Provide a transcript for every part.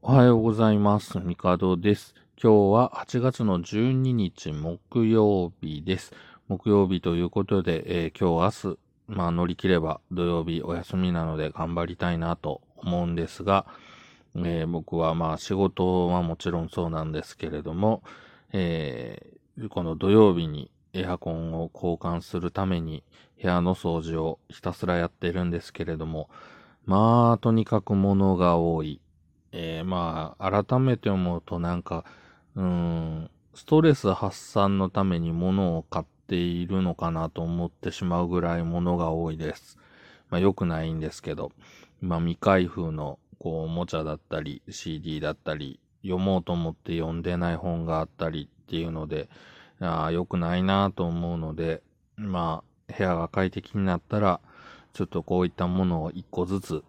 おはようございます。ミカドです。今日は8月の12日木曜日です。木曜日ということで、えー今日明日、まあ乗り切れば土曜日お休みなので頑張りたいなと思うんですが、えー僕はまあ仕事はもちろんそうなんですけれども、えーこの土曜日にエアコンを交換するために部屋の掃除をひたすらやってるんですけれども、まあとにかく物が多い。えーまあ、改めて思うとなんか、うん、ストレス発散のために物を買っているのかなと思ってしまうぐらい物が多いです。まあ、良くないんですけど、まあ、未開封の、こう、おもちゃだったり、CD だったり、読もうと思って読んでない本があったりっていうので、あ、良くないなと思うので、まあ、部屋が快適になったら、ちょっとこういったものを一個ずつ、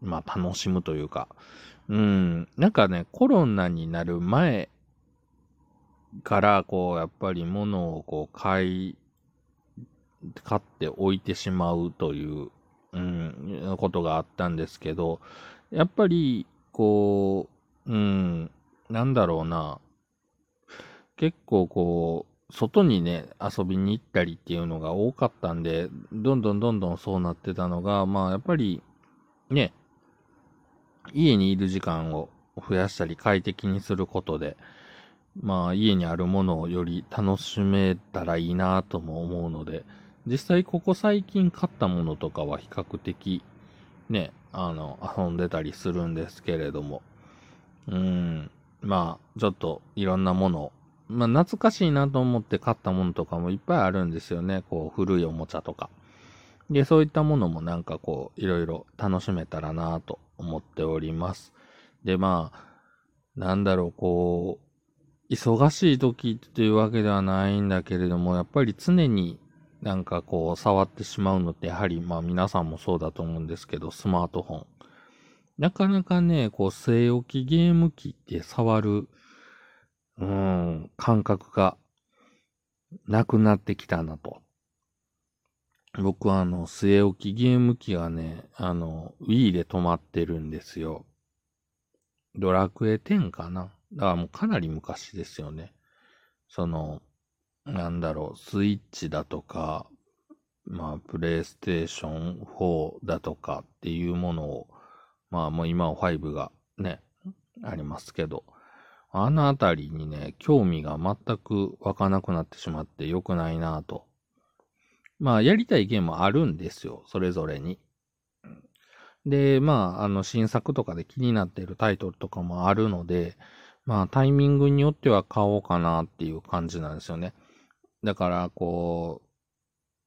まあ、楽しむというか、うん、なんかね、コロナになる前から、こう、やっぱり物をこう、買い、買って置いてしまうという、うん、ことがあったんですけど、やっぱり、こう、うん、なんだろうな、結構こう、外にね、遊びに行ったりっていうのが多かったんで、どんどんどんどんそうなってたのが、まあやっぱり、ね、家にいる時間を増やしたり快適にすることで、まあ家にあるものをより楽しめたらいいなとも思うので、実際ここ最近買ったものとかは比較的ね、あの、遊んでたりするんですけれども、うん、まあちょっといろんなものを、まあ懐かしいなと思って買ったものとかもいっぱいあるんですよね、こう古いおもちゃとか。で、そういったものもなんかこう、いろいろ楽しめたらなと思っております。で、まあ、なんだろう、こう、忙しい時っていうわけではないんだけれども、やっぱり常になんかこう、触ってしまうのって、やはりまあ皆さんもそうだと思うんですけど、スマートフォン。なかなかね、こう、据え置きゲーム機って触る、うん、感覚がなくなってきたなと。僕はあの、据え置きゲーム機がね、あの、Wii で止まってるんですよ。ドラクエ10かなだからもうかなり昔ですよね。その、なんだろう、スイッチだとか、まあ、プレイステーション4だとかっていうものを、まあもう今は5がね、ありますけど、あのあたりにね、興味が全く湧かなくなってしまって良くないなぁとまあ、やりたいゲームあるんですよ、それぞれに。で、まあ、あの、新作とかで気になっているタイトルとかもあるので、まあ、タイミングによっては買おうかなっていう感じなんですよね。だから、こ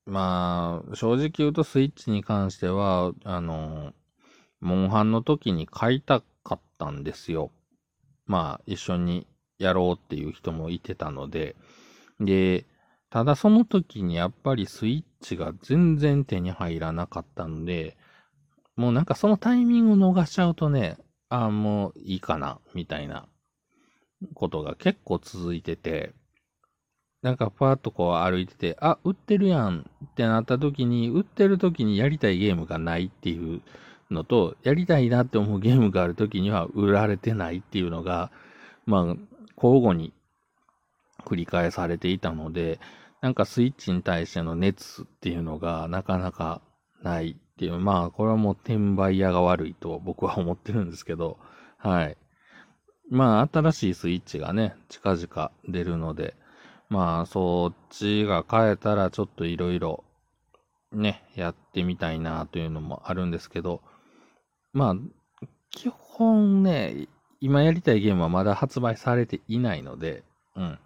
う、まあ、正直言うとスイッチに関しては、あの、モンハンの時に買いたかったんですよ。まあ、一緒にやろうっていう人もいてたので、で、ただその時にやっぱりスイッチが全然手に入らなかったので、もうなんかそのタイミングを逃しちゃうとね、ああ、もういいかな、みたいなことが結構続いてて、なんかパーッとこう歩いてて、あ、売ってるやんってなった時に、売ってる時にやりたいゲームがないっていうのと、やりたいなって思うゲームがある時には売られてないっていうのが、まあ、交互に繰り返されていたので、なんかスイッチに対しての熱っていうのがなかなかないっていう、まあこれはもう転売屋が悪いと僕は思ってるんですけど、はい。まあ新しいスイッチがね、近々出るので、まあそっちが変えたらちょっといろいろね、やってみたいなというのもあるんですけど、まあ基本ね、今やりたいゲームはまだ発売されていないので、うん。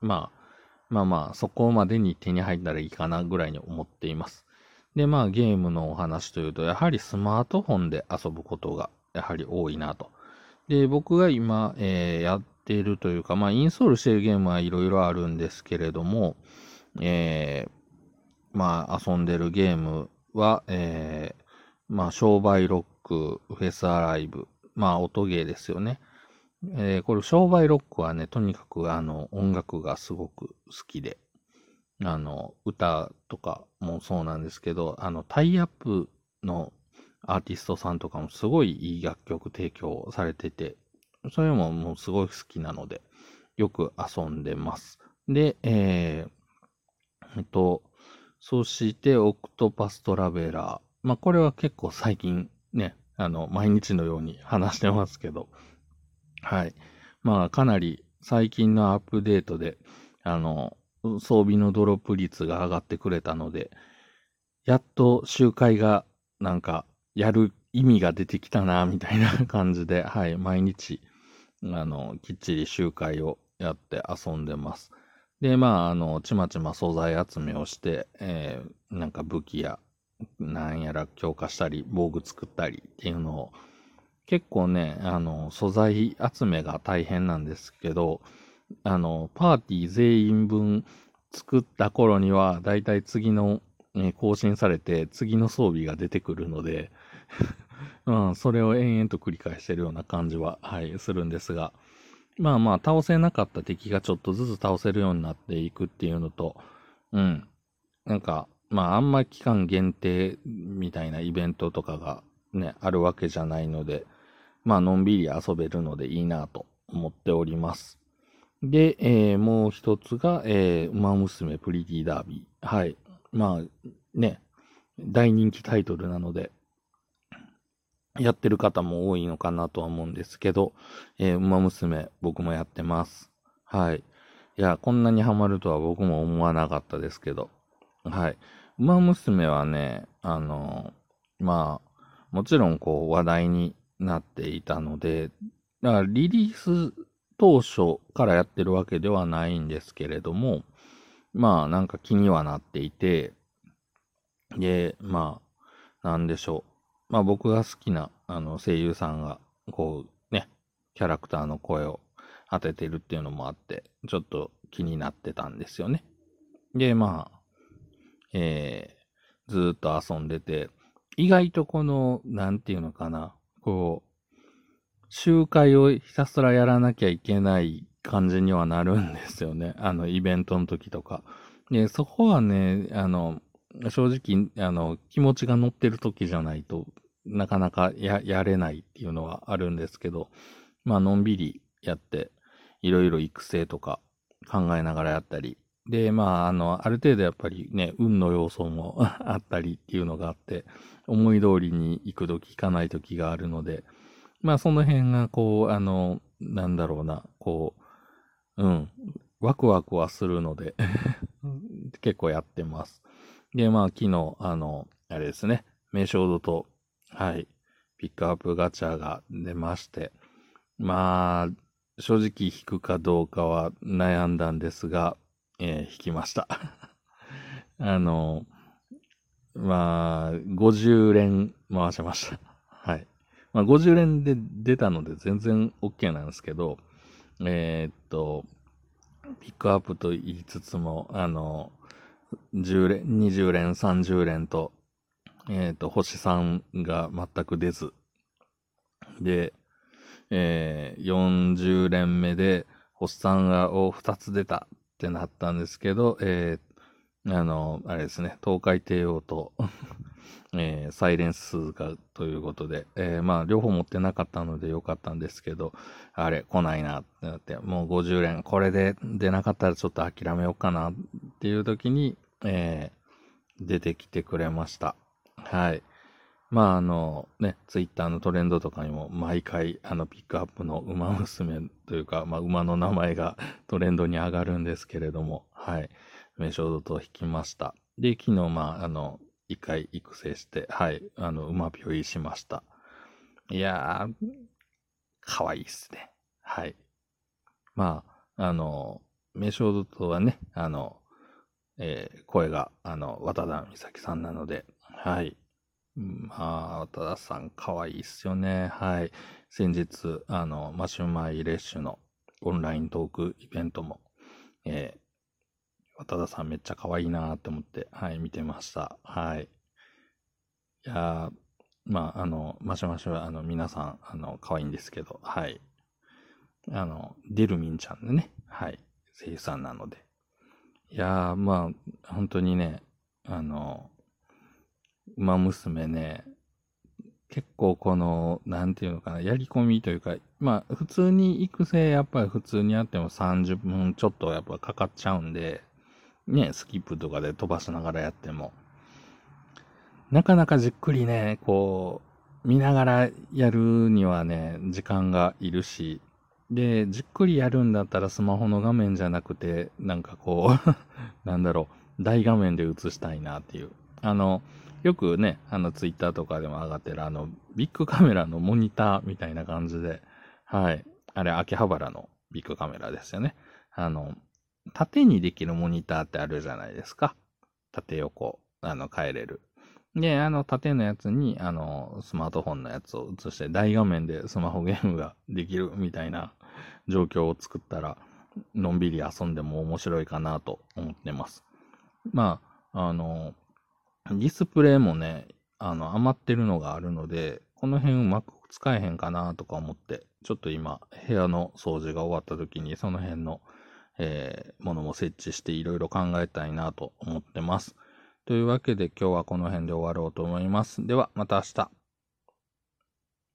まあ、まあまあ、そこまでに手に入ったらいいかなぐらいに思っています。で、まあゲームのお話というと、やはりスマートフォンで遊ぶことがやはり多いなと。で、僕が今、えーやっているというか、まあインストールしているゲームはいろいろあるんですけれども、えーまあ遊んでるゲームは、えーまあ商売ロック、フェスアライブ、まあ音ゲーですよね。えーこれ、商売ロックはね、とにかくあの、音楽がすごく好きで、あの、歌とかもそうなんですけど、あの、タイアップのアーティストさんとかもすごいいい楽曲提供されてて、それももうすごい好きなので、よく遊んでます。で、えー、えっと、そして、オクトパストラベラー。まあ、これは結構最近ね、あの、毎日のように話してますけど、はい。まあ、かなり最近のアップデートで、あの、装備のドロップ率が上がってくれたので、やっと集会がなんかやる意味が出てきたな、みたいな 感じで、はい、毎日、あの、きっちり集会をやって遊んでます。で、まあ、あの、ちまちま素材集めをして、えー、なんか武器や、なんやら強化したり、防具作ったりっていうのを、結構ね、あの、素材集めが大変なんですけど、あの、パーティー全員分作った頃には、だいたい次の、ね、更新されて、次の装備が出てくるので うん、それを延々と繰り返してるような感じは、はい、するんですが、まあまあ、倒せなかった敵がちょっとずつ倒せるようになっていくっていうのと、うん、なんか、まあ、あんま期間限定みたいなイベントとかがね、あるわけじゃないので、まあ、のんびり遊べるのでいいなと思っております。で、えー、もう一つが、えー、馬娘プリティダービー。はい。まあ、ね、大人気タイトルなので、やってる方も多いのかなとは思うんですけど、えー、馬娘、僕もやってます。はい。いや、こんなにハマるとは僕も思わなかったですけど、はい。馬娘はね、あの、まあ、もちろんこう話題になっていたので、だからリリース当初からやってるわけではないんですけれども、まあなんか気にはなっていて、で、まあ、なんでしょう。まあ僕が好きなあの声優さんが、こうね、キャラクターの声を当ててるっていうのもあって、ちょっと気になってたんですよね。で、まあ、えー、ずっと遊んでて、意外とこの、なんていうのかな、こう、集会をひたすらやらなきゃいけない感じにはなるんですよね。あの、イベントの時とか。で、そこはね、あの、正直、あの、気持ちが乗ってる時じゃないとなかなかや、やれないっていうのはあるんですけど、まあ、のんびりやって、いろいろ育成とか考えながらやったり、で、まあ、あの、ある程度やっぱりね、運の要素も あったりっていうのがあって、思い通りに行くとき行かないときがあるので、まあ、その辺が、こう、あの、なんだろうな、こう、うん、ワクワクはするので 結構やってます。で、まあ、昨日、あの、あれですね、名称度と、はい、ピックアップガチャが出まして、まあ、正直引くかどうかは悩んだんですが、えー、引きました。あの、まあ、50連回しました。はい。まあ、50連で出たので全然 OK なんですけど、えー、っと、ピックアップと言いつつも、あの、10連、20連、30連と、えー、っと、星3が全く出ず、で、えー、40連目で、星3がを2つ出たってなったんですけど、えー、あの、あれですね、東海帝王と えー、サイレンスがということで、えー、まあ、両方持ってなかったのでよかったんですけど、あれ、来ないなってなって、もう50連、これで出なかったらちょっと諦めようかなっていう時に、えー、出てきてくれました。はい。まあ、あの、ね、ツイッターのトレンドとかにも毎回、あの、ピックアップの馬娘というか、まあ、馬の名前がトレンドに上がるんですけれども、はい。名称度と引きました。で、昨日、まあ、あの、一回育成して、はい、あの、馬ぴょいしました。いやー、かわいいっすね。はい。まあ、あの、名称度とはね、あの、えー、声が、あの、渡田美咲さんなので、はい。まあ、渡田さん、かわいっすよね。はい。先日、あの、マシュマイレッシュのオンライントークイベントも、えー、渡田さんめっちゃ可愛いなって思って、はい、見てました。はい。いやまあ、あの、マシュマシュは、あの、皆さん、あの、可愛いんですけど、はい。あの、デルミンちゃんでね、はい、声優さんなので。いや、まあ、本当にね、あの、馬娘ね、結構この、なんていうのかな、やり込みというか、まあ、普通に育成やっぱり普通にやっても30分ちょっとやっぱかかっちゃうんで、ね、スキップとかで飛ばしながらやっても、なかなかじっくりね、こう、見ながらやるにはね、時間がいるし、で、じっくりやるんだったらスマホの画面じゃなくて、なんかこう なんだろう、大画面で映したいなっていう。あの、よくね、あの、ツイッターとかでも上がってる、あの、ビッグカメラのモニターみたいな感じで、はい。あれ、秋葉原のビッグカメラですよね。あの、縦にできるモニターってあるじゃないですか。縦横、あの、変えれる。で、あの、縦のやつに、あの、スマートフォンのやつを映して大画面でスマホゲームができるみたいな状況を作ったら、のんびり遊んでも面白いかなと思ってます。まあ、あの、ディスプレイもね、あの、余ってるのがあるので、この辺うまく使えへんかなとか思って、ちょっと今、部屋の掃除が終わった時に、その辺の、えー、ものも設置していろいろ考えたいなと思ってます。というわけで今日はこの辺で終わろうと思います。ではまた明日。